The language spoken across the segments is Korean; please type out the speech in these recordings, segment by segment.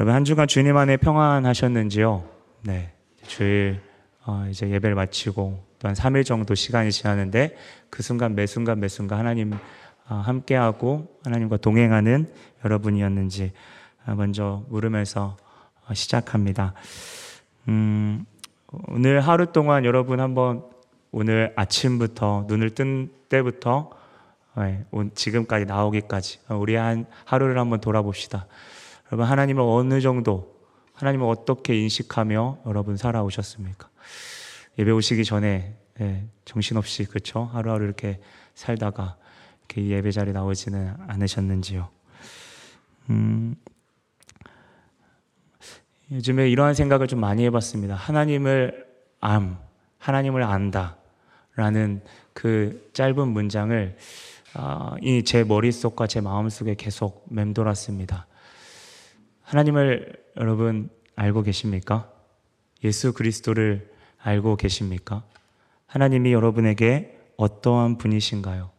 여러분 한 주간 주님 안에 평안하셨는지요? 네. 주일 어, 이제 예배를 마치고 또 한 3일 정도 시간이 지났는데 그 순간 매 순간 매 순간 하나님 어, 함께하고 하나님과 동행하는 여러분이었는지 어, 먼저 물으면서 어, 시작합니다. 음, 오늘 하루 동안 여러분 한번 오늘 아침부터 눈을 뜬 때부터 네, 지금까지 나오기까지 우리 한 하루를 한번 돌아봅시다. 여러분 하나님을 어느 정도 하나님을 어떻게 인식하며 여러분 살아오셨습니까? 예배 오시기 전에 예, 정신없이 그렇죠 하루하루 이렇게 살다가 이렇게 예배 자리 나오지는 않으셨는지요? 음, 요즘에 이러한 생각을 좀 많이 해봤습니다. 하나님을 암, 하나님을 안다라는 그 짧은 문장을 아, 이제 머릿속과 제 마음속에 계속 맴돌았습니다. 하나님을 여러분 알고 계십니까? 예수 그리스도를 알고 계십니까? 하나님이 여러분에게 어떠한 분이신가요?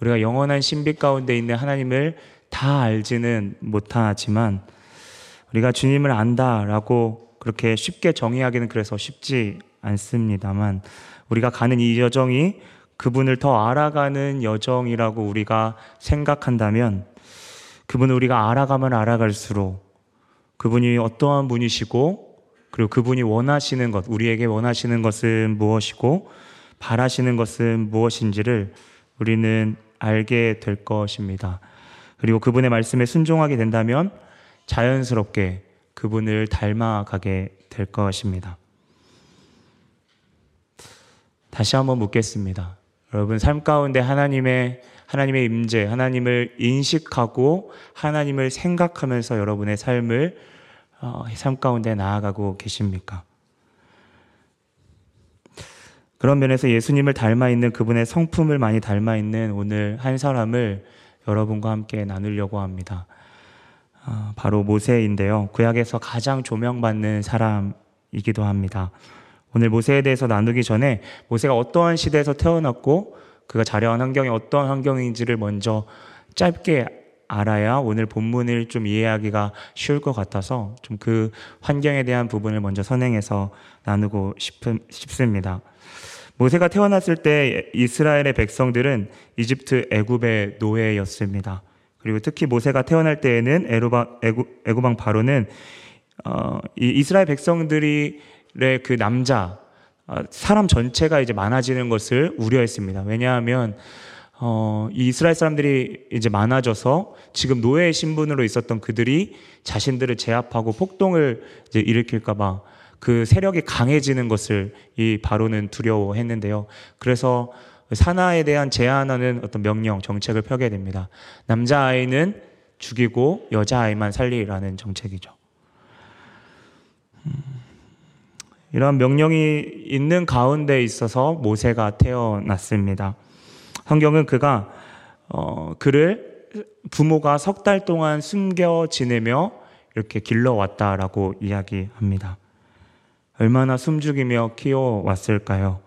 우리가 영원한 신비 가운데 있는 하나님을 다 알지는 못하지만 우리가 주님을 안다라고 그렇게 쉽게 정의하기는 그래서 쉽지 않습니다만 우리가 가는 이 여정이 그분을 더 알아가는 여정이라고 우리가 생각한다면 그분을 우리가 알아가면 알아갈수록 그분이 어떠한 분이시고 그리고 그분이 원하시는 것, 우리에게 원하시는 것은 무엇이고 바라시는 것은 무엇인지를 우리는 알게 될 것입니다. 그리고 그분의 말씀에 순종하게 된다면 자연스럽게 그분을 닮아가게 될 것입니다. 다시 한번 묻겠습니다. 여러분 삶 가운데 하나님의 하나님의 임재, 하나님을 인식하고 하나님을 생각하면서 여러분의 삶을 어, 삶 가운데 나아가고 계십니까? 그런 면에서 예수님을 닮아 있는 그분의 성품을 많이 닮아 있는 오늘 한 사람을 여러분과 함께 나누려고 합니다. 어, 바로 모세인데요. 구약에서 가장 조명받는 사람이기도 합니다. 오늘 모세에 대해서 나누기 전에 모세가 어떠한 시대에서 태어났고 그가 자려한 환경이 어떠한 환경인지를 먼저 짧게 알아야 오늘 본문을 좀 이해하기가 쉬울 것 같아서 좀 그 환경에 대한 부분을 먼저 선행해서 나누고 싶습니다. 모세가 태어났을 때 이스라엘의 백성들은 이집트 애굽의 노예였습니다. 그리고 특히 모세가 태어날 때에는 에루바, 애굽, 바로는 어, 이 이스라엘 백성들의 그 남자 어, 사람 전체가 이제 많아지는 것을 우려했습니다. 왜냐하면 어, 이 이스라엘 사람들이 이제 많아져서 지금 노예 신분으로 있었던 그들이 자신들을 제압하고 폭동을 이제 일으킬까봐 그 세력이 강해지는 것을 이 바로는 두려워했는데요. 그래서 사나에 대한 제한하는 어떤 명령, 정책을 펴게 됩니다. 남자아이는 죽이고 여자아이만 살리라는 정책이죠. 음, 이러한 명령이 있는 가운데 있어서 모세가 태어났습니다. 성경은 그가 어, 그를 부모가 석 달 동안 숨겨 지내며 이렇게 길러왔다라고 이야기합니다. 얼마나 숨죽이며 키워왔을까요?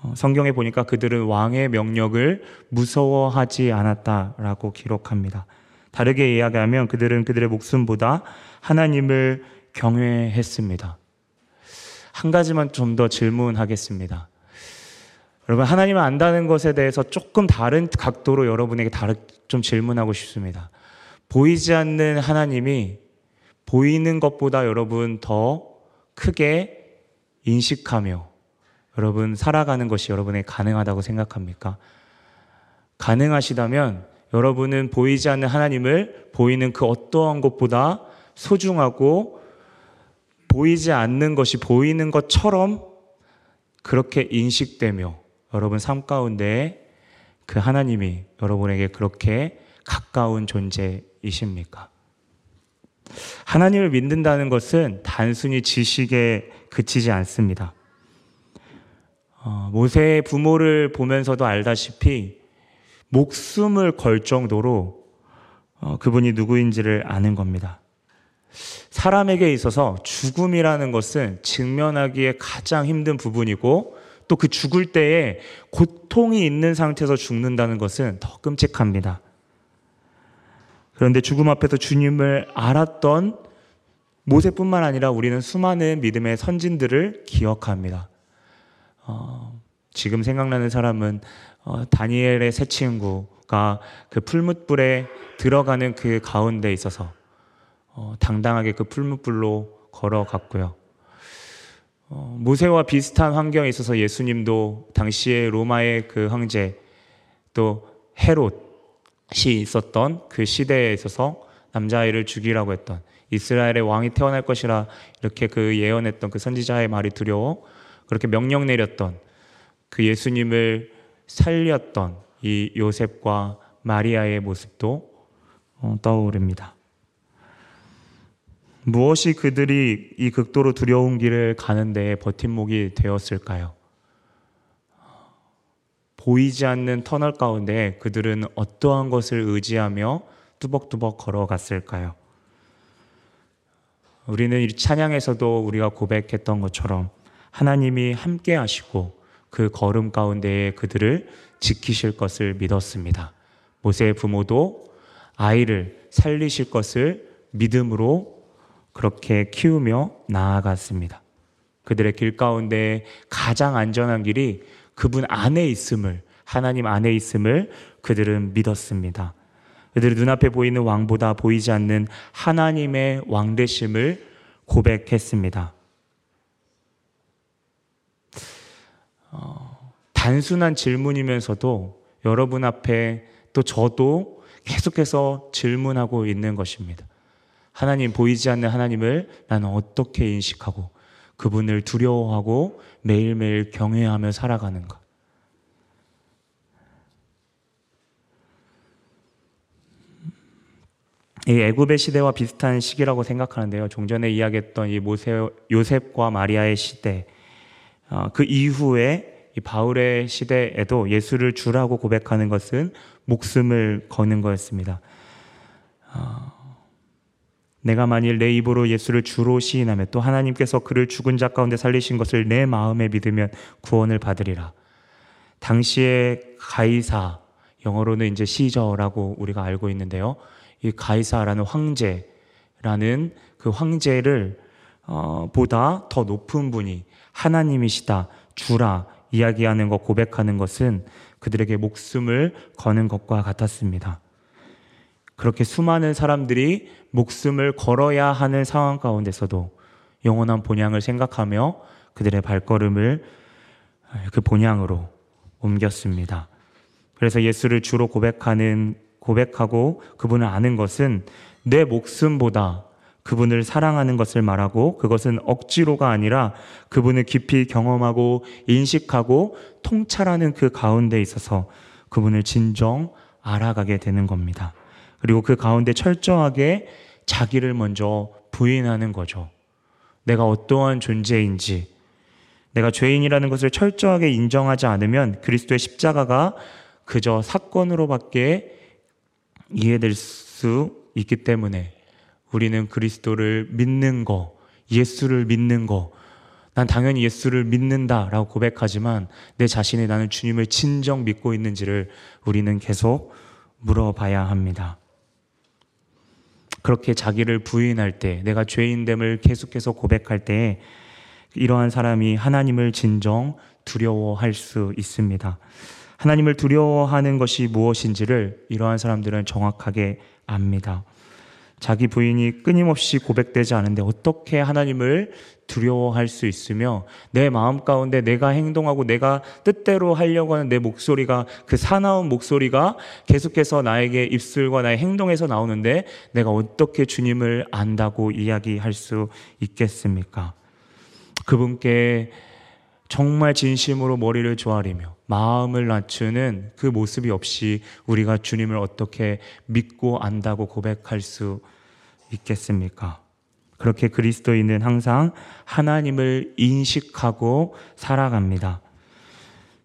어, 성경에 보니까 그들은 왕의 명령을 무서워하지 않았다라고 기록합니다. 다르게 이야기하면 그들은 그들의 목숨보다 하나님을 경외했습니다. 한 가지만 좀 더 질문하겠습니다. 여러분 하나님을 안다는 것에 대해서 조금 다른 각도로 여러분에게 다른 좀 질문하고 싶습니다. 보이지 않는 하나님이 보이는 것보다 여러분 더 크게 인식하며 여러분 살아가는 것이 여러분에게 가능하다고 생각합니까? 가능하시다면 여러분은 보이지 않는 하나님을 보이는 그 어떠한 것보다 소중하고 보이지 않는 것이 보이는 것처럼 그렇게 인식되며 여러분 삶 가운데 그 하나님이 여러분에게 그렇게 가까운 존재이십니까? 하나님을 믿는다는 것은 단순히 지식에 그치지 않습니다. 어, 모세의 부모를 보면서도 알다시피 목숨을 걸 정도로 어, 그분이 누구인지를 아는 겁니다. 사람에게 있어서 죽음이라는 것은 직면하기에 가장 힘든 부분이고 또 그 죽을 때에 고통이 있는 상태에서 죽는다는 것은 더 끔찍합니다. 그런데 죽음 앞에서 주님을 알았던 모세뿐만 아니라 우리는 수많은 믿음의 선진들을 기억합니다. 어, 지금 생각나는 사람은 어, 다니엘의 새 친구가 그 풀무불에 들어가는 그 가운데 있어서 어, 당당하게 그 풀무불로 걸어갔고요. 어, 모세와 비슷한 환경에 있어서 예수님도 당시에 로마의 그 황제 또 헤롯이 있었던 그 시대에 있어서 남자아이를 죽이라고 했던 이스라엘의 왕이 태어날 것이라 이렇게 그 예언했던 그 선지자의 말이 두려워 그렇게 명령 내렸던 그 예수님을 살렸던 이 요셉과 마리아의 모습도 어, 떠오릅니다. 무엇이 그들이 이 극도로 두려운 길을 가는데 버팀목이 되었을까요? 보이지 않는 터널 가운데 그들은 어떠한 것을 의지하며 뚜벅뚜벅 걸어갔을까요? 우리는 이 찬양에서도 우리가 고백했던 것처럼 하나님이 함께 하시고 그 걸음 가운데에 그들을 지키실 것을 믿었습니다. 모세의 부모도 아이를 살리실 것을 믿음으로 그렇게 키우며 나아갔습니다. 그들의 길 가운데 가장 안전한 길이 그분 안에 있음을, 하나님 안에 있음을 그들은 믿었습니다. 그들의 눈앞에 보이는 왕보다 보이지 않는 하나님의 왕되심을 고백했습니다. 어, 단순한 질문이면서도 여러분 앞에 또 저도 계속해서 질문하고 있는 것입니다. 하나님 보이지 않는 하나님을 나는 어떻게 인식하고 그분을 두려워하고 매일매일 경외하며 살아가는가? 이 애굽의 시대와 비슷한 시기라고 생각하는데요. 종전에 이야기했던 이 모세 요셉과 마리아의 시대, 어, 그 이후에 이 바울의 시대에도 예수를 주라고 고백하는 것은 목숨을 거는 거였습니다. 어, 내가 만일 내 입으로 예수를 주로 시인하며 또 하나님께서 그를 죽은 자 가운데 살리신 것을 내 마음에 믿으면 구원을 받으리라. 당시의 가이사, 영어로는 이제 시저라고 우리가 알고 있는데요. 이 가이사라는 황제라는 그 황제를 어, 보다 더 높은 분이 하나님이시다, 주라 이야기하는 것, 고백하는 것은 그들에게 목숨을 거는 것과 같았습니다. 그렇게 수많은 사람들이 목숨을 걸어야 하는 상황 가운데서도 영원한 본향을 생각하며 그들의 발걸음을 그 본향으로 옮겼습니다. 그래서 예수를 주로 고백하는 고백하고 그분을 아는 것은 내 목숨보다 그분을 사랑하는 것을 말하고 그것은 억지로가 아니라 그분을 깊이 경험하고 인식하고 통찰하는 그 가운데 있어서 그분을 진정 알아가게 되는 겁니다. 그리고 그 가운데 철저하게 자기를 먼저 부인하는 거죠. 내가 어떠한 존재인지, 내가 죄인이라는 것을 철저하게 인정하지 않으면 그리스도의 십자가가 그저 사건으로밖에 이해될 수 있기 때문에 우리는 그리스도를 믿는 거, 예수를 믿는 거, 난 당연히 예수를 믿는다라고 고백하지만 내 자신이 나는 주님을 진정 믿고 있는지를 우리는 계속 물어봐야 합니다. 그렇게 자기를 부인할 때, 내가 죄인됨을 계속해서 고백할 때, 이러한 사람이 하나님을 진정 두려워할 수 있습니다. 하나님을 두려워하는 것이 무엇인지를 이러한 사람들은 정확하게 압니다. 자기 부인이 끊임없이 고백되지 않은데 어떻게 하나님을 두려워할 수 있으며 내 마음 가운데 내가 행동하고 내가 뜻대로 하려고 하는 내 목소리가 그 사나운 목소리가 계속해서 나에게 입술과 나의 행동에서 나오는데 내가 어떻게 주님을 안다고 이야기할 수 있겠습니까? 그분께 정말 진심으로 머리를 조아리며 마음을 낮추는 그 모습이 없이 우리가 주님을 어떻게 믿고 안다고 고백할 수 있겠습니까? 그렇게 그리스도인은 항상 하나님을 인식하고 살아갑니다.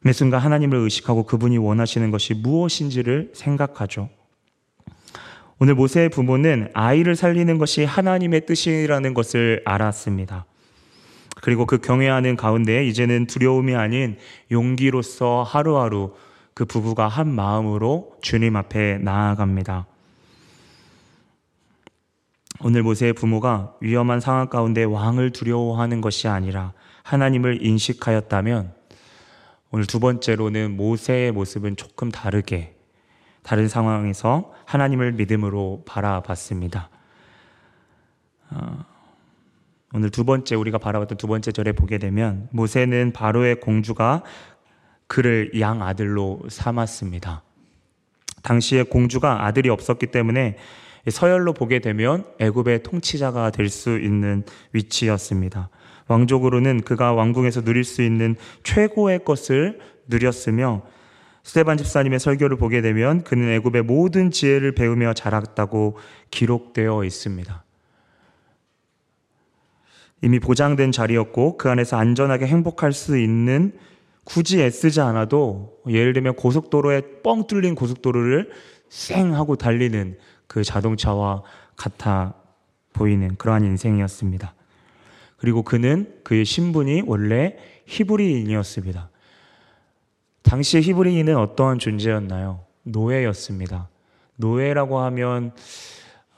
매 순간 하나님을 의식하고 그분이 원하시는 것이 무엇인지를 생각하죠. 오늘 모세의 부모는 아이를 살리는 것이 하나님의 뜻이라는 것을 알았습니다. 그리고 그 경외하는 가운데 이제는 두려움이 아닌 용기로서 하루하루 그 부부가 한 마음으로 주님 앞에 나아갑니다. 오늘 모세의 부모가 위험한 상황 가운데 왕을 두려워하는 것이 아니라 하나님을 인식하였다면 오늘 두 번째로는 모세의 모습은 조금 다르게 다른 상황에서 하나님을 믿음으로 바라봤습니다. 어, 오늘 두 번째 우리가 바라봤던 두 번째 절에 보게 되면 모세는 바로의 공주가 그를 양 아들로 삼았습니다. 당시에 공주가 아들이 없었기 때문에 서열로 보게 되면 애굽의 통치자가 될 수 있는 위치였습니다. 왕족으로는 그가 왕궁에서 누릴 수 있는 최고의 것을 누렸으며 스테반 집사님의 설교를 보게 되면 그는 애굽의 모든 지혜를 배우며 자랐다고 기록되어 있습니다. 이미 보장된 자리였고 그 안에서 안전하게 행복할 수 있는 굳이 애쓰지 않아도 예를 들면 고속도로에 뻥 뚫린 고속도로를 쌩 하고 달리는 그 자동차와 같아 보이는 그러한 인생이었습니다. 그리고 그는 그의 신분이 원래 히브리인이었습니다. 당시 히브리인은 어떠한 존재였나요? 노예였습니다. 노예라고 하면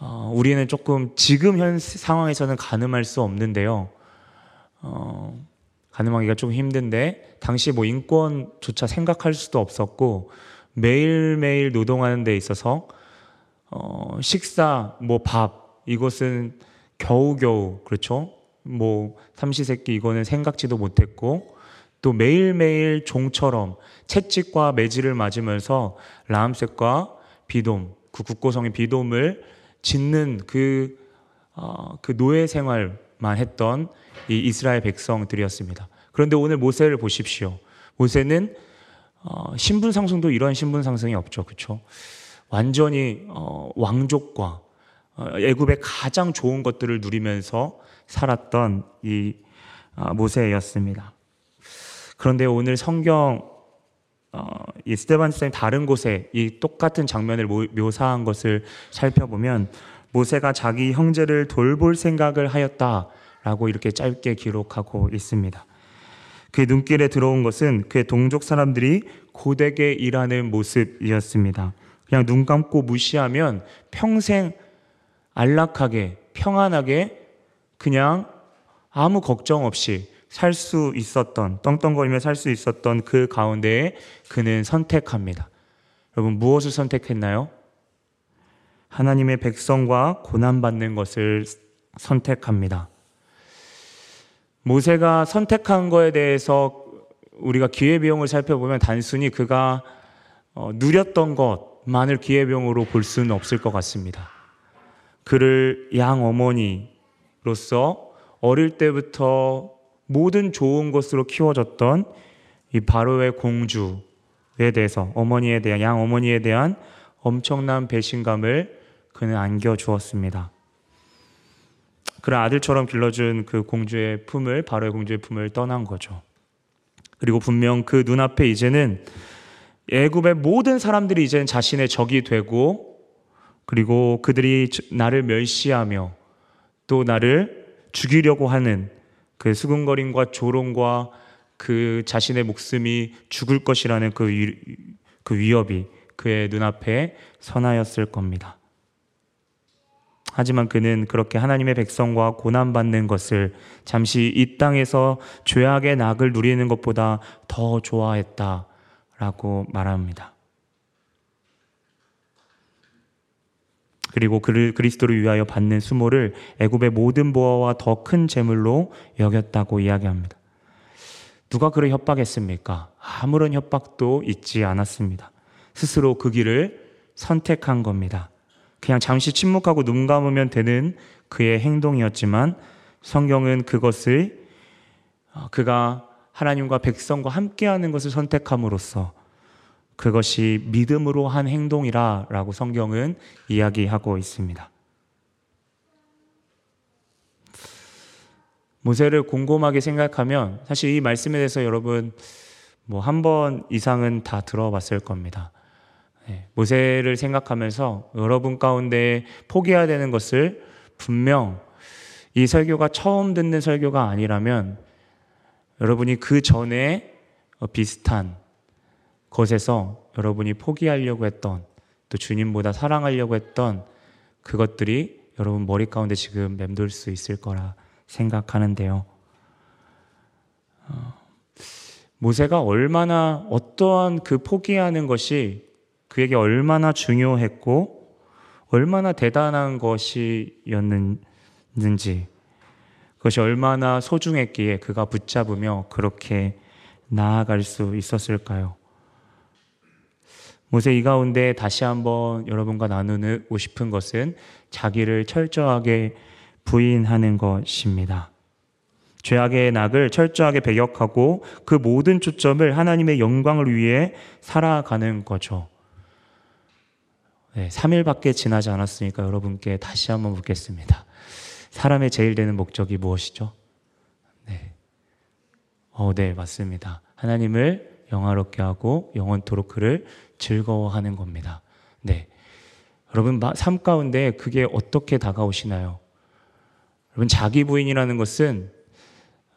어, 우리는 조금 지금 현 상황에서는 가늠할 수 없는데요. 어, 가늠하기가 좀 힘든데 당시 뭐 인권조차 생각할 수도 없었고 매일매일 노동하는 데 있어서 어, 식사, 뭐 밥, 이것은 겨우겨우, 그렇죠? 뭐 삼시세끼 이거는 생각지도 못했고 또 매일매일 종처럼 채찍과 매질을 맞으면서 라암색과 비돔, 그 국고성의 비돔을 짓는 그, 어, 그 노예 생활만 했던 이 이스라엘 백성들이었습니다. 그런데 오늘 모세를 보십시오. 모세는 어, 신분 상승도 이러한 신분 상승이 없죠. 그렇죠? 완전히 어, 왕족과 어, 애굽의 가장 좋은 것들을 누리면서 살았던 이 어, 모세였습니다. 그런데 오늘 성경 어, 이 스테반 쌤 다른 곳에 이 똑같은 장면을 묘사한 것을 살펴보면 모세가 자기 형제를 돌볼 생각을 하였다라고 이렇게 짧게 기록하고 있습니다. 그의 눈길에 들어온 것은 그의 동족 사람들이 고되게 일하는 모습이었습니다. 그냥 눈 감고 무시하면 평생 안락하게, 평안하게 그냥 아무 걱정 없이 살 수 있었던, 떵떵거리며 살 수 있었던 그 가운데에 그는 선택합니다. 여러분, 무엇을 선택했나요? 하나님의 백성과 고난받는 것을 선택합니다. 모세가 선택한 거에 대해서 우리가 기회비용을 살펴보면 단순히 그가 어, 누렸던 것만을 기회비용으로 볼 수는 없을 것 같습니다. 그를 양 어머니로서 어릴 때부터 모든 좋은 것으로 키워졌던 이 바로의 공주에 대해서 어머니에 대한 양 어머니에 대한 엄청난 배신감을 그는 안겨 주었습니다. 그런 아들처럼 길러준 그 공주의 품을 바로의 공주의 품을 떠난 거죠. 그리고 분명 그 눈앞에 이제는 애굽의 모든 사람들이 이제는 자신의 적이 되고 그리고 그들이 나를 멸시하며 또 나를 죽이려고 하는 그 수근거림과 조롱과 그 자신의 목숨이 죽을 것이라는 그, 위, 그 위협이 그의 눈앞에 선하였을 겁니다. 하지만 그는 그렇게 하나님의 백성과 고난받는 것을 잠시 이 땅에서 죄악의 낙을 누리는 것보다 더 좋아했다라고 말합니다. 그리고 그를 그리스도를 위하여 받는 수모를 애굽의 모든 보화와 더 큰 재물로 여겼다고 이야기합니다. 누가 그를 협박했습니까? 아무런 협박도 있지 않았습니다. 스스로 그 길을 선택한 겁니다. 그냥 잠시 침묵하고 눈 감으면 되는 그의 행동이었지만 성경은 그것을 어, 그가 하나님과 백성과 함께하는 것을 선택함으로써 그것이 믿음으로 한 행동이라 라고 성경은 이야기하고 있습니다. 모세를 곰곰하게 생각하면 사실 이 말씀에 대해서 여러분 뭐 한 번 이상은 다 들어봤을 겁니다. 네, 모세를 생각하면서 여러분 가운데 포기해야 되는 것을 분명 이 설교가 처음 듣는 설교가 아니라면 여러분이 그 전에 비슷한 것에서 여러분이 포기하려고 했던 또 주님보다 사랑하려고 했던 그것들이 여러분 머리 가운데 지금 맴돌 수 있을 거라 생각하는데요. 어, 모세가 얼마나 어떠한 그 포기하는 것이 그에게 얼마나 중요했고 얼마나 대단한 것이었는지 그것이 얼마나 소중했기에 그가 붙잡으며 그렇게 나아갈 수 있었을까요? 모세 이 가운데 다시 한번 여러분과 나누고 싶은 것은 자기를 철저하게 부인하는 것입니다. 죄악의 낙을 철저하게 배격하고 그 모든 초점을 하나님의 영광을 위해 살아가는 거죠. 네, 3일밖에 지나지 않았으니까 여러분께 다시 한번 묻겠습니다. 사람의 제일 되는 목적이 무엇이죠? 네. 어, 네, 맞습니다. 하나님을 영화롭게 하고 영원토록 그를 즐거워하는 겁니다. 네. 여러분, 삶 가운데 그게 어떻게 다가오시나요? 여러분, 자기 부인이라는 것은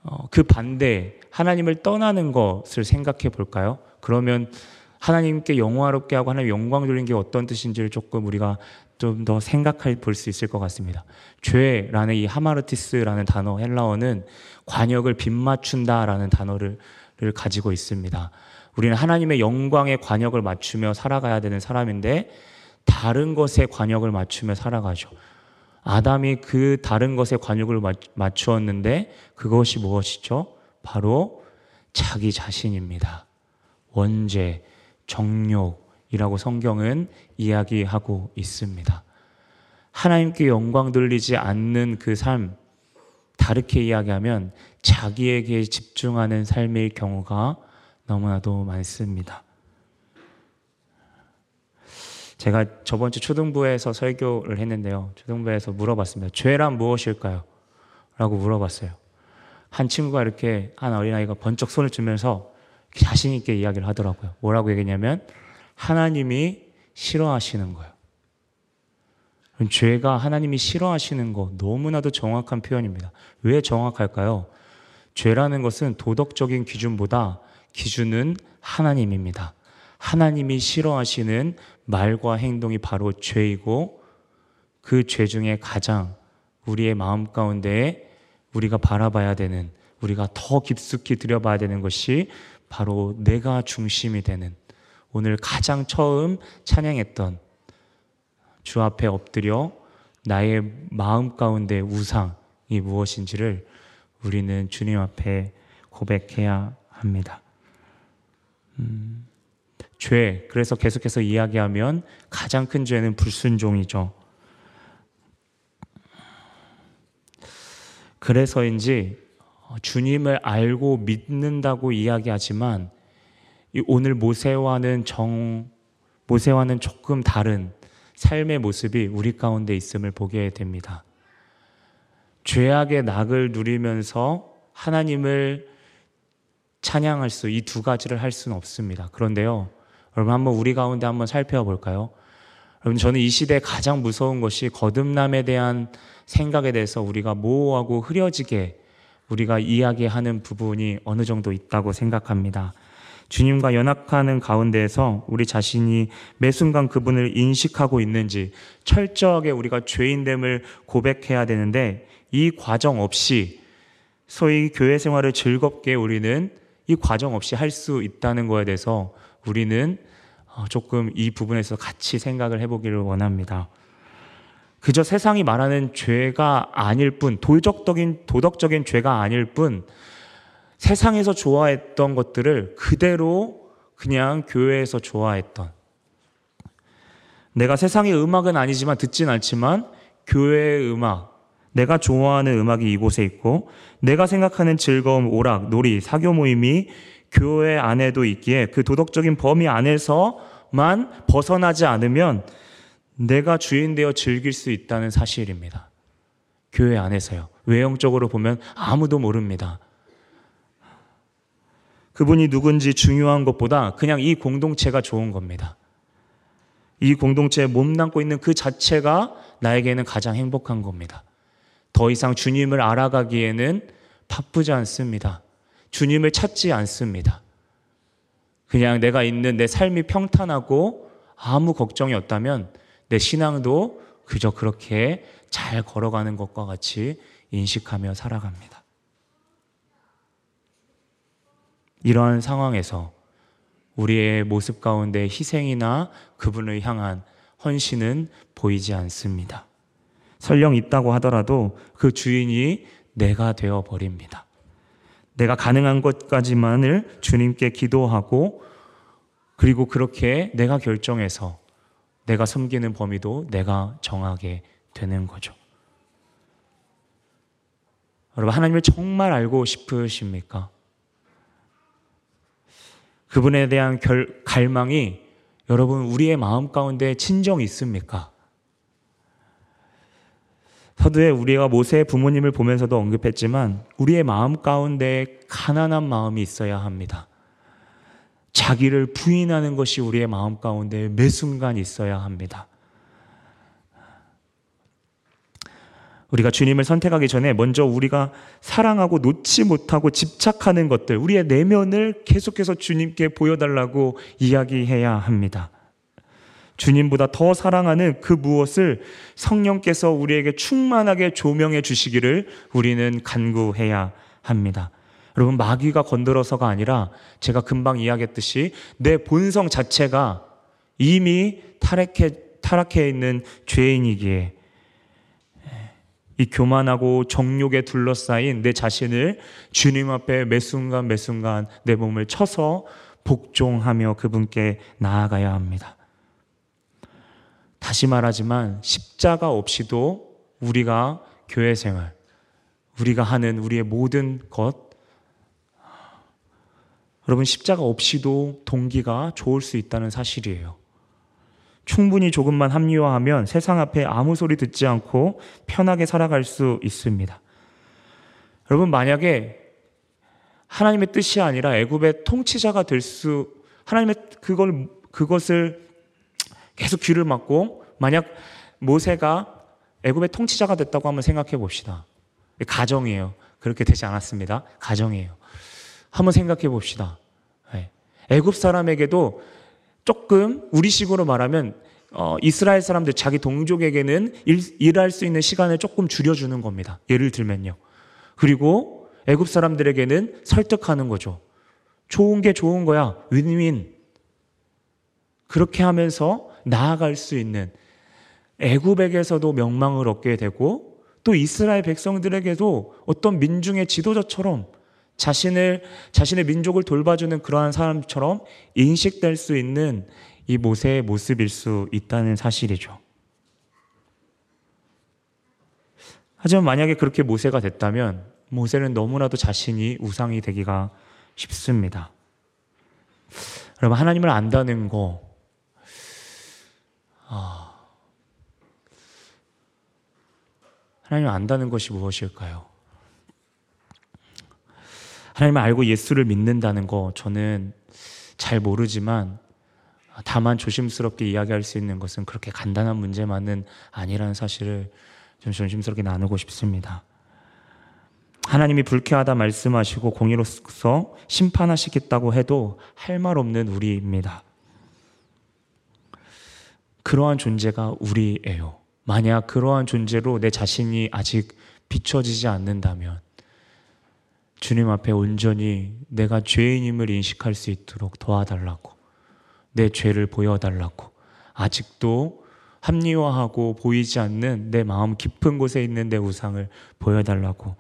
어, 그 반대, 하나님을 떠나는 것을 생각해 볼까요? 그러면 하나님께 영화롭게 하고 하나님 영광 돌리는 게 어떤 뜻인지를 조금 우리가 좀 더 생각해 볼 수 있을 것 같습니다. 죄라는 이 하마르티스라는 단어 헬라어는 관역을 빗맞춘다라는 단어를 가지고 있습니다. 우리는 하나님의 영광의 관역을 맞추며 살아가야 되는 사람인데 다른 것에 관역을 맞추며 살아가죠. 아담이 그 다른 것에 관역을 맞추었는데 그것이 무엇이죠? 바로 자기 자신입니다. 원죄, 정욕이라고 성경은 이야기하고 있습니다. 하나님께 영광 돌리지 않는 그 삶, 다르게 이야기하면 자기에게 집중하는 삶의 경우가 너무나도 많습니다. 제가 저번 주 초등부에서 설교를 했는데요. 초등부에서 물어봤습니다. 죄란 무엇일까요? 라고 물어봤어요. 한 친구가 이렇게 한 어린아이가 번쩍 손을 주면서 자신있게 이야기를 하더라고요. 뭐라고 얘기했냐면, 하나님이 싫어하시는 거예요. 죄가 하나님이 싫어하시는 거 너무나도 정확한 표현입니다. 왜 정확할까요? 죄라는 것은 도덕적인 기준보다 기준은 하나님입니다. 하나님이 싫어하시는 말과 행동이 바로 죄이고 그 죄 중에 가장 우리의 마음 가운데 우리가 바라봐야 되는 우리가 더 깊숙이 들여봐야 되는 것이 바로 내가 중심이 되는 오늘 가장 처음 찬양했던 주 앞에 엎드려 나의 마음 가운데 우상이 무엇인지를 우리는 주님 앞에 고백해야 합니다. 음, 죄. 그래서 계속해서 이야기하면 가장 큰 죄는 불순종이죠. 그래서인지 주님을 알고 믿는다고 이야기하지만 오늘 모세와는 정 모세와는 조금 다른 삶의 모습이 우리 가운데 있음을 보게 됩니다. 죄악의 낙을 누리면서 하나님을 찬양할 수, 이 두 가지를 할 수는 없습니다. 그런데요, 여러분 한번 우리 가운데 한번 살펴볼까요? 여러분, 저는 이 시대에 가장 무서운 것이 거듭남에 대한 생각에 대해서 우리가 모호하고 흐려지게 우리가 이야기하는 부분이 어느 정도 있다고 생각합니다. 주님과 연합하는 가운데에서 우리 자신이 매 순간 그분을 인식하고 있는지 철저하게 우리가 죄인됨을 고백해야 되는데 이 과정 없이 소위 교회 생활을 즐겁게 우리는 이 과정 없이 할 수 있다는 거에 대해서 우리는 어, 조금 이 부분에서 같이 생각을 해보기를 원합니다. 그저 세상이 말하는 죄가 아닐 뿐, 도덕적인, 도덕적인 죄가 아닐 뿐, 세상에서 좋아했던 것들을 그대로 그냥 교회에서 좋아했던. 내가 세상의 음악은 아니지만 듣진 않지만 교회의 음악, 내가 좋아하는 음악이 이곳에 있고 내가 생각하는 즐거움, 오락, 놀이, 사교 모임이 교회 안에도 있기에 그 도덕적인 범위 안에서만 벗어나지 않으면 내가 주인 되어 즐길 수 있다는 사실입니다. 교회 안에서요. 외형적으로 보면 아무도 모릅니다. 그분이 누군지 중요한 것보다 그냥 이 공동체가 좋은 겁니다. 이 공동체에 몸담고 있는 그 자체가 나에게는 가장 행복한 겁니다. 더 이상 주님을 알아가기에는 바쁘지 않습니다. 주님을 찾지 않습니다. 그냥 내가 있는 내 삶이 평탄하고 아무 걱정이 없다면 내 신앙도 그저 그렇게 잘 걸어가는 것과 같이 인식하며 살아갑니다. 이러한 상황에서 우리의 모습 가운데 희생이나 그분을 향한 헌신은 보이지 않습니다. 설령 있다고 하더라도 그 주인이 내가 되어 버립니다. 내가 가능한 것까지만을 주님께 기도하고 그리고 그렇게 내가 결정해서 내가 섬기는 범위도 내가 정하게 되는 거죠. 여러분, 하나님을 정말 알고 싶으십니까? 그분에 대한 결, 갈망이 여러분, 우리의 마음 가운데 진정 있습니까? 서두에 우리가 모세의 부모님을 보면서도 언급했지만 우리의 마음 가운데 가난한 마음이 있어야 합니다. 자기를 부인하는 것이 우리의 마음 가운데 매 순간 있어야 합니다. 우리가 주님을 선택하기 전에 먼저 우리가 사랑하고 놓지 못하고 집착하는 것들, 우리의 내면을 계속해서 주님께 보여달라고 이야기해야 합니다. 주님보다 더 사랑하는 그 무엇을 성령께서 우리에게 충만하게 조명해 주시기를 우리는 간구해야 합니다. 여러분, 마귀가 건드려서가 아니라 제가 금방 이야기했듯이 내 본성 자체가 이미 타락해, 타락해 있는 죄인이기에 이 교만하고 정욕에 둘러싸인 내 자신을 주님 앞에 매 순간 매 순간 내 몸을 쳐서 복종하며 그분께 나아가야 합니다. 다시 말하지만 십자가 없이도 우리가 교회 생활, 우리가 하는 우리의 모든 것, 여러분 십자가 없이도 동기가 좋을 수 있다는 사실이에요. 충분히 조금만 합리화하면 세상 앞에 아무 소리 듣지 않고 편하게 살아갈 수 있습니다. 여러분 만약에 하나님의 뜻이 아니라 애굽의 통치자가 될 수 하나님의 그걸 그것을 계속 귀를 막고 만약 모세가 애굽의 통치자가 됐다고 한번 생각해 봅시다. 가정이에요. 그렇게 되지 않았습니다. 가정이에요. 한번 생각해 봅시다. 네. 애굽 사람에게도 조금 우리식으로 말하면 어, 이스라엘 사람들 자기 동족에게는 일, 일할 수 있는 시간을 조금 줄여주는 겁니다. 예를 들면요. 그리고 애굽 사람들에게는 설득하는 거죠. 좋은 게 좋은 거야. 윈윈. 그렇게 하면서 나아갈 수 있는 애굽에게서도 명망을 얻게 되고 또 이스라엘 백성들에게도 어떤 민중의 지도자처럼 자신을 자신의 민족을 돌봐주는 그러한 사람처럼 인식될 수 있는 이 모세의 모습일 수 있다는 사실이죠. 하지만 만약에 그렇게 모세가 됐다면 모세는 너무나도 자신이 우상이 되기가 쉽습니다. 여러분 하나님을 안다는 거 아, 하나님을 안다는 것이 무엇일까요? 하나님을 알고 예수를 믿는다는 거 저는 잘 모르지만 다만 조심스럽게 이야기할 수 있는 것은 그렇게 간단한 문제만은 아니라는 사실을 좀 조심스럽게 나누고 싶습니다. 하나님이 불쾌하다 말씀하시고 공의로서 심판하시겠다고 해도 할 말 없는 우리입니다. 그러한 존재가 우리예요. 만약 그러한 존재로 내 자신이 아직 비춰지지 않는다면 주님 앞에 온전히 내가 죄인임을 인식할 수 있도록 도와달라고 내 죄를 보여달라고 아직도 합리화하고 보이지 않는 내 마음 깊은 곳에 있는 내 우상을 보여달라고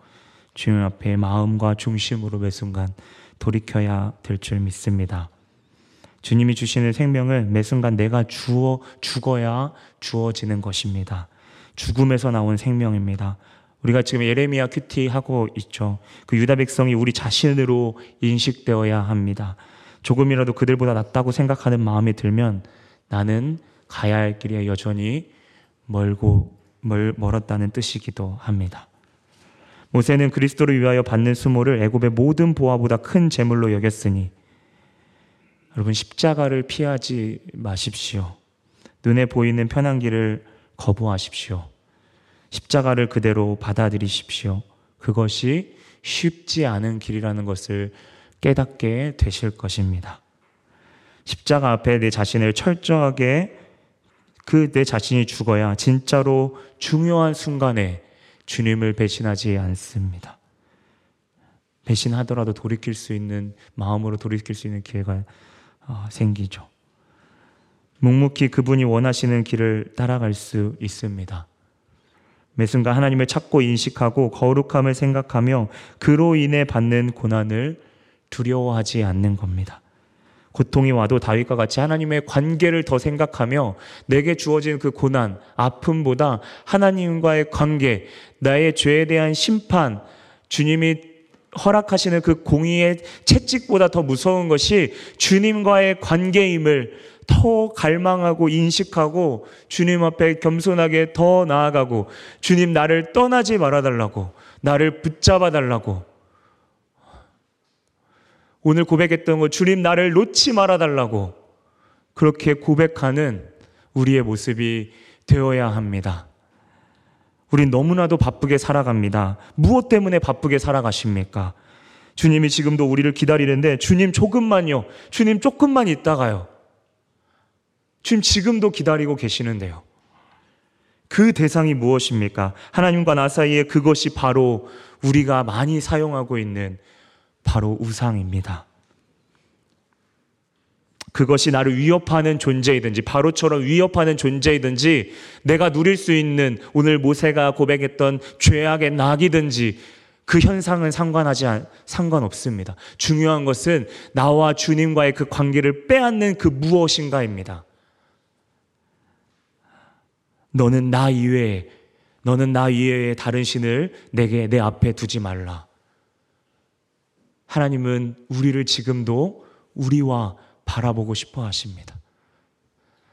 주님 앞에 마음과 중심으로 매 순간 돌이켜야 될 줄 믿습니다. 주님이 주시는 생명은 매 순간 내가 주어 죽어야 주어지는 것입니다. 죽음에서 나온 생명입니다. 우리가 지금 예레미야 큐티 하고 있죠. 그 유다 백성이 우리 자신으로 인식되어야 합니다. 조금이라도 그들보다 낫다고 생각하는 마음이 들면 나는 가야 할 길에 여전히 멀고 멀, 멀었다는 뜻이기도 합니다. 모세는 그리스도를 위하여 받는 수모를 애굽의 모든 보화보다 큰 재물로 여겼으니 여러분 십자가를 피하지 마십시오. 눈에 보이는 편한 길을 거부하십시오. 십자가를 그대로 받아들이십시오. 그것이 쉽지 않은 길이라는 것을 깨닫게 되실 것입니다. 십자가 앞에 내 자신을 철저하게 그 내 자신이 죽어야 진짜로 중요한 순간에 주님을 배신하지 않습니다. 배신하더라도 돌이킬 수 있는 마음으로 돌이킬 수 있는 기회가 어, 생기죠. 묵묵히 그분이 원하시는 길을 따라갈 수 있습니다. 매 순간 하나님을 찾고 인식하고 거룩함을 생각하며 그로 인해 받는 고난을 두려워하지 않는 겁니다. 고통이 와도 다윗과 같이 하나님의 관계를 더 생각하며 내게 주어진 그 고난, 아픔보다 하나님과의 관계, 나의 죄에 대한 심판, 주님이 허락하시는 그 공의의 채찍보다 더 무서운 것이 주님과의 관계임을 더 갈망하고 인식하고 주님 앞에 겸손하게 더 나아가고 주님 나를 떠나지 말아달라고 나를 붙잡아 달라고 오늘 고백했던 거 주님 나를 놓지 말아달라고 그렇게 고백하는 우리의 모습이 되어야 합니다. 우린 너무나도 바쁘게 살아갑니다. 무엇 때문에 바쁘게 살아가십니까? 주님이 지금도 우리를 기다리는데 주님 조금만요. 주님 조금만 있다가요. 주님 지금도 기다리고 계시는데요. 그 대상이 무엇입니까? 하나님과 나 사이에 그것이 바로 우리가 많이 사용하고 있는 바로 우상입니다. 그것이 나를 위협하는 존재이든지 바로처럼 위협하는 존재이든지 내가 누릴 수 있는 오늘 모세가 고백했던 죄악의 낙이든지 그 현상은 상관하지 않, 상관없습니다. 중요한 것은 나와 주님과의 그 관계를 빼앗는 그 무엇인가입니다. 너는 나 이외에 너는 나 이외에 다른 신을 내게 내 앞에 두지 말라. 하나님은 우리를 지금도 우리와 바라보고 싶어 하십니다.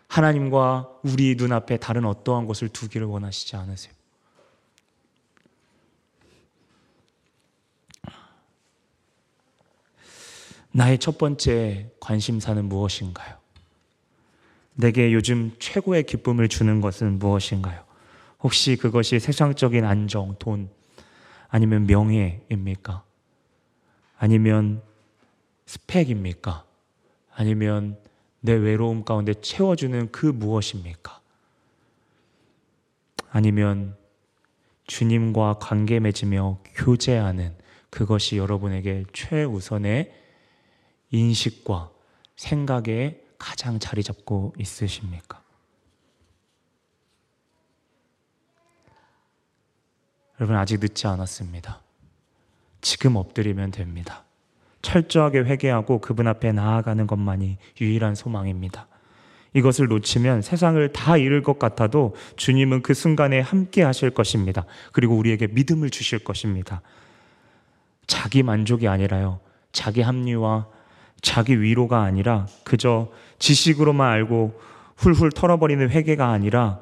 하나님과 우리 눈앞에 다른 어떠한 것을 두기를 원하시지 않으세요. 나의 첫 번째 관심사는 무엇인가요? 내게 요즘 최고의 기쁨을 주는 것은 무엇인가요? 혹시 그것이 세상적인 안정, 돈, 아니면 명예입니까? 아니면 스펙입니까? 아니면 내 외로움 가운데 채워주는 그 무엇입니까? 아니면 주님과 관계 맺으며 교제하는 그것이 여러분에게 최우선의 인식과 생각에 가장 자리 잡고 있으십니까? 여러분, 아직 늦지 않았습니다. 지금 엎드리면 됩니다. 철저하게 회개하고 그분 앞에 나아가는 것만이 유일한 소망입니다. 이것을 놓치면 세상을 다 잃을 것 같아도 주님은 그 순간에 함께 하실 것입니다. 그리고 우리에게 믿음을 주실 것입니다. 자기 만족이 아니라요. 자기 합리와 자기 위로가 아니라 그저 지식으로만 알고 훌훌 털어버리는 회개가 아니라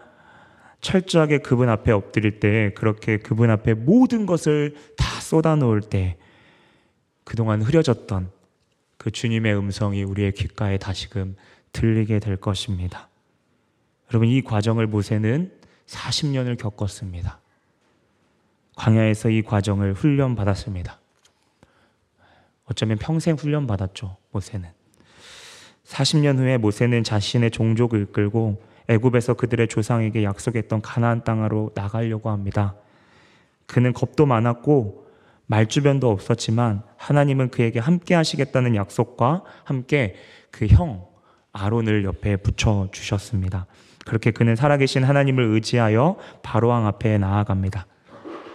철저하게 그분 앞에 엎드릴 때 그렇게 그분 앞에 모든 것을 다 쏟아 놓을 때 그동안 흐려졌던 그 주님의 음성이 우리의 귓가에 다시금 들리게 될 것입니다. 여러분, 이 과정을 모세는 40년을 겪었습니다. 광야에서 이 과정을 훈련받았습니다. 어쩌면 평생 훈련받았죠, 모세는. 40년 후에 모세는 자신의 종족을 이끌고 애굽에서 그들의 조상에게 약속했던 가나안 땅으로 나가려고 합니다. 그는 겁도 많았고 말주변도 없었지만 하나님은 그에게 함께 하시겠다는 약속과 함께 그 형 아론을 옆에 붙여 주셨습니다. 그렇게 그는 살아계신 하나님을 의지하여 바로왕 앞에 나아갑니다.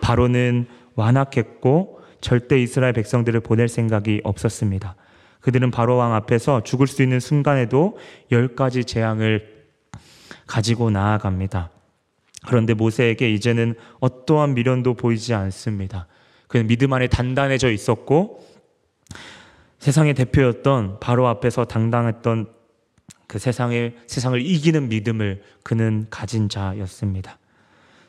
바로는 완악했고 절대 이스라엘 백성들을 보낼 생각이 없었습니다. 그들은 바로왕 앞에서 죽을 수 있는 순간에도 열 가지 재앙을 가지고 나아갑니다. 그런데 모세에게 이제는 어떠한 미련도 보이지 않습니다. 그는 믿음 안에 단단해져 있었고 세상의 대표였던 바로 앞에서 당당했던 그 세상의 세상을 이기는 믿음을 그는 가진 자였습니다.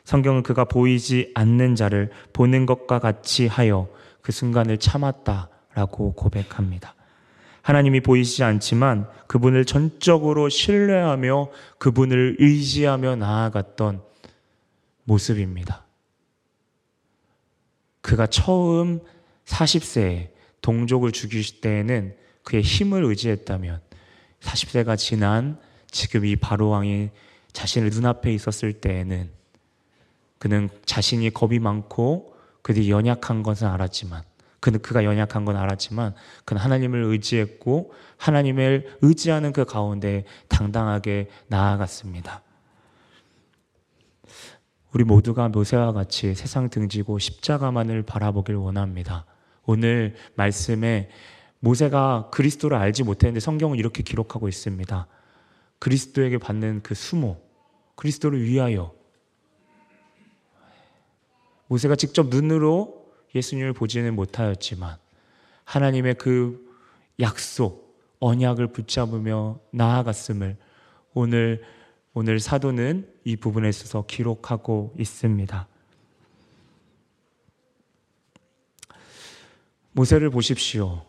성경은 그가 보이지 않는 자를 보는 것과 같이 하여 그 순간을 참았다라고 고백합니다. 하나님이 보이지 않지만 그분을 전적으로 신뢰하며 그분을 의지하며 나아갔던 모습입니다. 그가 처음 40세에 동족을 죽이실 때에는 그의 힘을 의지했다면 40세가 지난 지금 이 바로왕이 자신의 눈앞에 있었을 때에는 그는 자신이 겁이 많고 그들이 연약한 것은 알았지만 그는 그가 연약한 건 알았지만 그는 하나님을 의지했고 하나님을 의지하는 그 가운데 당당하게 나아갔습니다. 우리 모두가 모세와 같이 세상 등지고 십자가만을 바라보길 원합니다. 오늘 말씀에 모세가 그리스도를 알지 못했는데 성경은 이렇게 기록하고 있습니다. 그리스도에게 받는 그 수모, 그리스도를 위하여 모세가 직접 눈으로 예수님을 보지는 못하였지만 하나님의 그 약속, 언약을 붙잡으며 나아갔음을 오늘 오늘 사도는 이 부분에 있어서 기록하고 있습니다. 모세를 보십시오.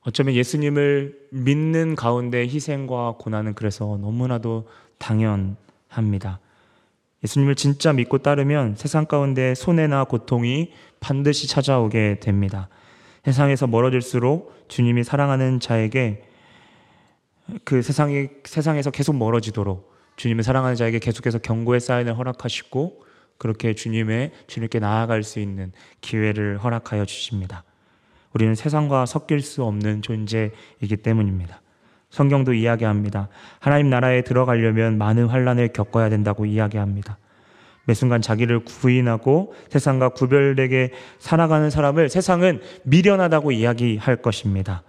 어쩌면 예수님을 믿는 가운데 희생과 고난은 그래서 너무나도 당연합니다. 예수님을 진짜 믿고 따르면 세상 가운데 손해나 고통이 반드시 찾아오게 됩니다. 세상에서 멀어질수록 주님이 사랑하는 자에게 그 세상이 세상에서 계속 멀어지도록 주님을 사랑하는 자에게 계속해서 경고의 사인을 허락하시고 그렇게 주님의 주님께 나아갈 수 있는 기회를 허락하여 주십니다. 우리는 세상과 섞일 수 없는 존재이기 때문입니다. 성경도 이야기합니다. 하나님 나라에 들어가려면 많은 환란을 겪어야 된다고 이야기합니다. 매 순간 자기를 구인하고 세상과 구별되게 살아가는 사람을 세상은 미련하다고 이야기할 것입니다.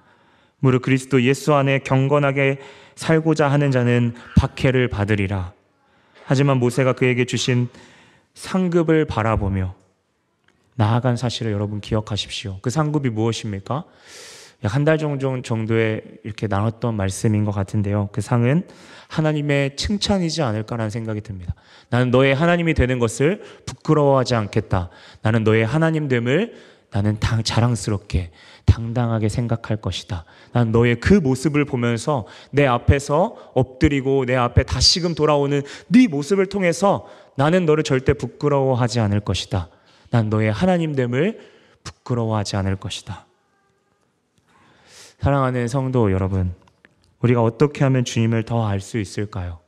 무릇 그리스도 예수 안에 경건하게 살고자 하는 자는 박해를 받으리라. 하지만 모세가 그에게 주신 상급을 바라보며 나아간 사실을 여러분 기억하십시오. 그 상급이 무엇입니까? 약 한 달 정도 정도에 이렇게 나눴던 말씀인 것 같은데요. 그 상은 하나님의 칭찬이지 않을까라는 생각이 듭니다. 나는 너의 하나님이 되는 것을 부끄러워하지 않겠다. 나는 너의 하나님됨을 나는 당, 자랑스럽게 당당하게 생각할 것이다. 난 너의 그 모습을 보면서 내 앞에서 엎드리고 내 앞에 다시금 돌아오는 네 모습을 통해서 나는 너를 절대 부끄러워하지 않을 것이다. 난 너의 하나님됨을 부끄러워하지 않을 것이다. 사랑하는 성도 여러분, 우리가 어떻게 하면 주님을 더 알 수 있을까요?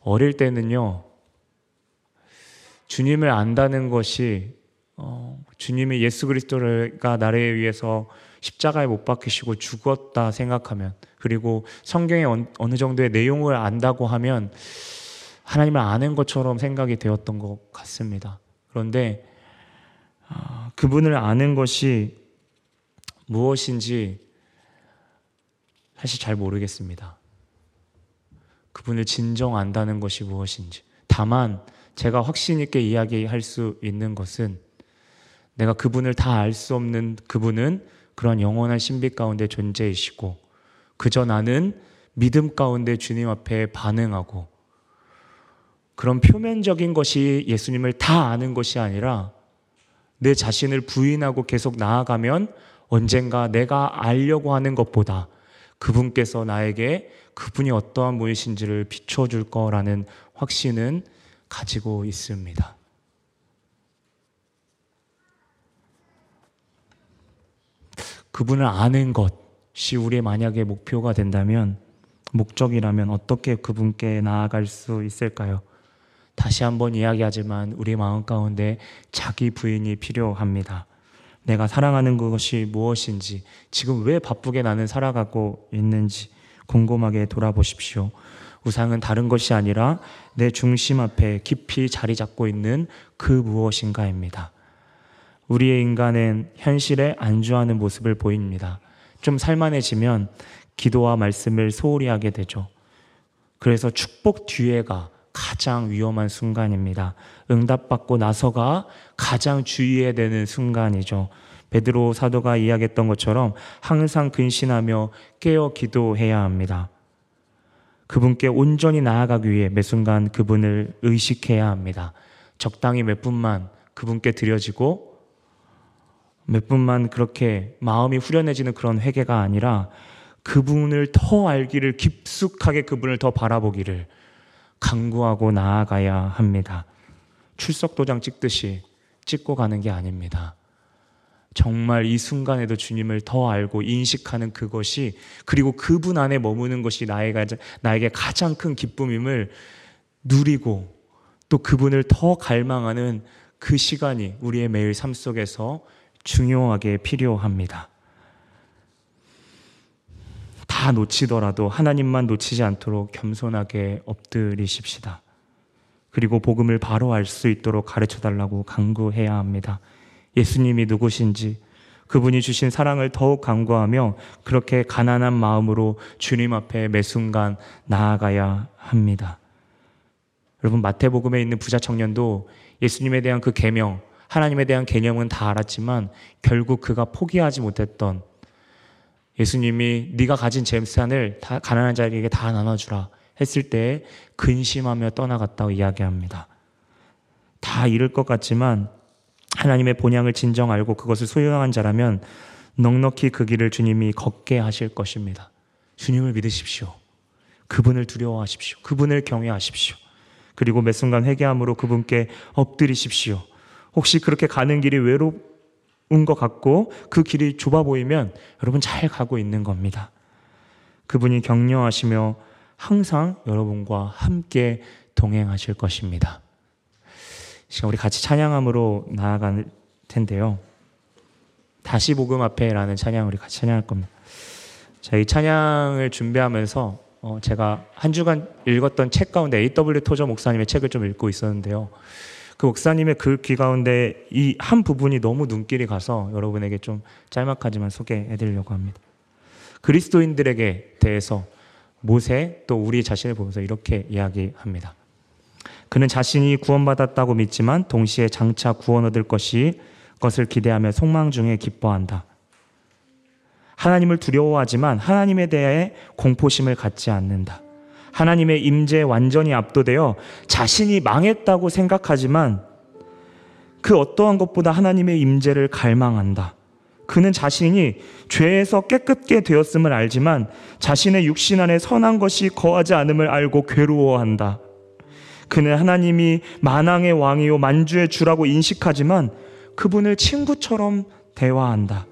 어릴 때는요, 주님을 안다는 것이 어, 주님의 예수 그리스도가 나를 위해서 십자가에 못 박히시고 죽었다 생각하면 그리고 성경의 어느 정도의 내용을 안다고 하면 하나님을 아는 것처럼 생각이 되었던 것 같습니다. 그런데 어, 그분을 아는 것이 무엇인지 사실 잘 모르겠습니다. 그분을 진정 안다는 것이 무엇인지. 다만 제가 확신 있게 이야기할 수 있는 것은 내가 그분을 다 알 수 없는 그분은 그런 영원한 신비 가운데 존재이시고 그저 나는 믿음 가운데 주님 앞에 반응하고 그런 표면적인 것이 예수님을 다 아는 것이 아니라 내 자신을 부인하고 계속 나아가면 언젠가 내가 알려고 하는 것보다 그분께서 나에게 그분이 어떠한 분이신지를 비춰줄 거라는 확신은 가지고 있습니다. 그분을 아는 것이 우리의 만약에 목표가 된다면, 목적이라면 어떻게 그분께 나아갈 수 있을까요? 다시 한번 이야기하지만 우리 마음 가운데 자기 부인이 필요합니다. 내가 사랑하는 것이 무엇인지, 지금 왜 바쁘게 나는 살아가고 있는지 궁금하게 돌아보십시오. 우상은 다른 것이 아니라 내 중심 앞에 깊이 자리 잡고 있는 그 무엇인가입니다. 우리의 인간은 현실에 안주하는 모습을 보입니다. 좀 살만해지면 기도와 말씀을 소홀히 하게 되죠. 그래서 축복 뒤에가 가장 위험한 순간입니다. 응답받고 나서가 가장 주의해야 되는 순간이죠. 베드로 사도가 이야기했던 것처럼 항상 근신하며 깨어 기도해야 합니다. 그분께 온전히 나아가기 위해 매 순간 그분을 의식해야 합니다. 적당히 몇 분만 그분께 드려지고 몇 분만 그렇게 마음이 후련해지는 그런 회개가 아니라 그분을 더 알기를 깊숙하게 그분을 더 바라보기를 강구하고 나아가야 합니다. 출석 도장 찍듯이 찍고 가는 게 아닙니다. 정말 이 순간에도 주님을 더 알고 인식하는 그것이 그리고 그분 안에 머무는 것이 나에게, 가장 큰 기쁨임을 누리고 또 그분을 더 갈망하는 그 시간이 우리의 매일 삶 속에서 중요하게 필요합니다. 다 놓치더라도 하나님만 놓치지 않도록 겸손하게 엎드리십시다. 그리고 복음을 바로 알 수 있도록 가르쳐 달라고 강구해야 합니다. 예수님이 누구신지 그분이 주신 사랑을 더욱 강구하며 그렇게 가난한 마음으로 주님 앞에 매 순간 나아가야 합니다. 여러분 마태복음에 있는 부자 청년도 예수님에 대한 그 계명, 하나님에 대한 개념은 다 알았지만 결국 그가 포기하지 못했던 예수님이 네가 가진 재산을 다 가난한 자에게 다 나눠주라 했을 때 근심하며 떠나갔다고 이야기합니다. 다 잃을 것 같지만 하나님의 본향을 진정 알고 그것을 소유한 자라면 넉넉히 그 길을 주님이 걷게 하실 것입니다. 주님을 믿으십시오. 그분을 두려워하십시오. 그분을 경외하십시오. 그리고 매 순간 회개함으로 그분께 엎드리십시오. 혹시 그렇게 가는 길이 외로 운것 같고 그 길이 좁아 보이면 여러분 잘 가고 있는 겁니다. 그분이 격려하시며 항상 여러분과 함께 동행하실 것입니다. 시간 우리 같이 찬양함으로 나아갈 텐데요. 다시 복음 앞에라는 찬양 우리 같이 찬양할 겁니다. 자, 이 찬양을 준비하면서 어, 제가 한 주간 읽었던 책 가운데 A.W. 토저 목사님의 책을 좀 읽고 있었는데요. 그 목사님의 글귀 가운데 이 한 부분이 너무 눈길이 가서 여러분에게 좀 짤막하지만 소개해 드리려고 합니다. 그리스도인들에게 대해서 모세 또 우리 자신을 보면서 이렇게 이야기합니다. 그는 자신이 구원받았다고 믿지만 동시에 장차 구원 얻을 것이 것을 기대하며 속망 중에 기뻐한다. 하나님을 두려워하지만 하나님에 대해 공포심을 갖지 않는다. 하나님의 임재에 완전히 압도되어 자신이 망했다고 생각하지만 그 어떠한 것보다 하나님의 임재를 갈망한다. 그는 자신이 죄에서 깨끗게 되었음을 알지만 자신의 육신 안에 선한 것이 거하지 않음을 알고 괴로워한다. 그는 하나님이 만왕의 왕이요 만주의 주라고 인식하지만 그분을 친구처럼 대화한다.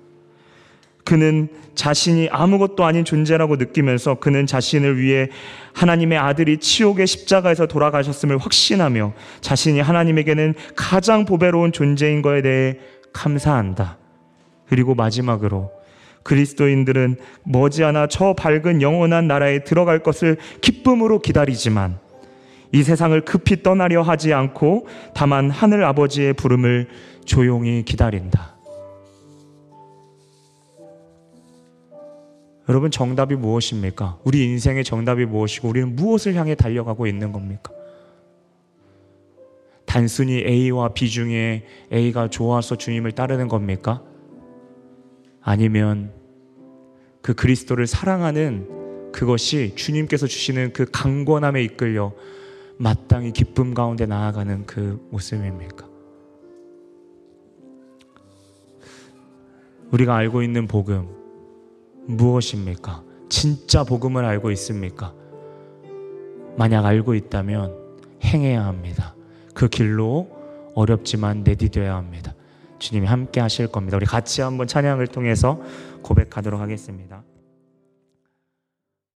그는 자신이 아무것도 아닌 존재라고 느끼면서 그는 자신을 위해 하나님의 아들이 치욕의 십자가에서 돌아가셨음을 확신하며 자신이 하나님에게는 가장 보배로운 존재인 것에 대해 감사한다. 그리고 마지막으로 그리스도인들은 머지않아 저 밝은 영원한 나라에 들어갈 것을 기쁨으로 기다리지만 이 세상을 급히 떠나려 하지 않고 다만 하늘 아버지의 부름을 조용히 기다린다. 여러분 정답이 무엇입니까? 우리 인생의 정답이 무엇이고 우리는 무엇을 향해 달려가고 있는 겁니까? 단순히 A와 B 중에 A가 좋아서 주님을 따르는 겁니까? 아니면 그 그리스도를 사랑하는 그것이 주님께서 주시는 그 강권함에 이끌려 마땅히 기쁨 가운데 나아가는 그 모습입니까? 우리가 알고 있는 복음 무엇입니까? 진짜 복음을 알고 있습니까? 만약 알고 있다면 행해야 합니다. 그 길로 어렵지만 내디뎌야 합니다. 주님이 함께 하실 겁니다. 우리 같이 한번 찬양을 통해서 고백하도록 하겠습니다.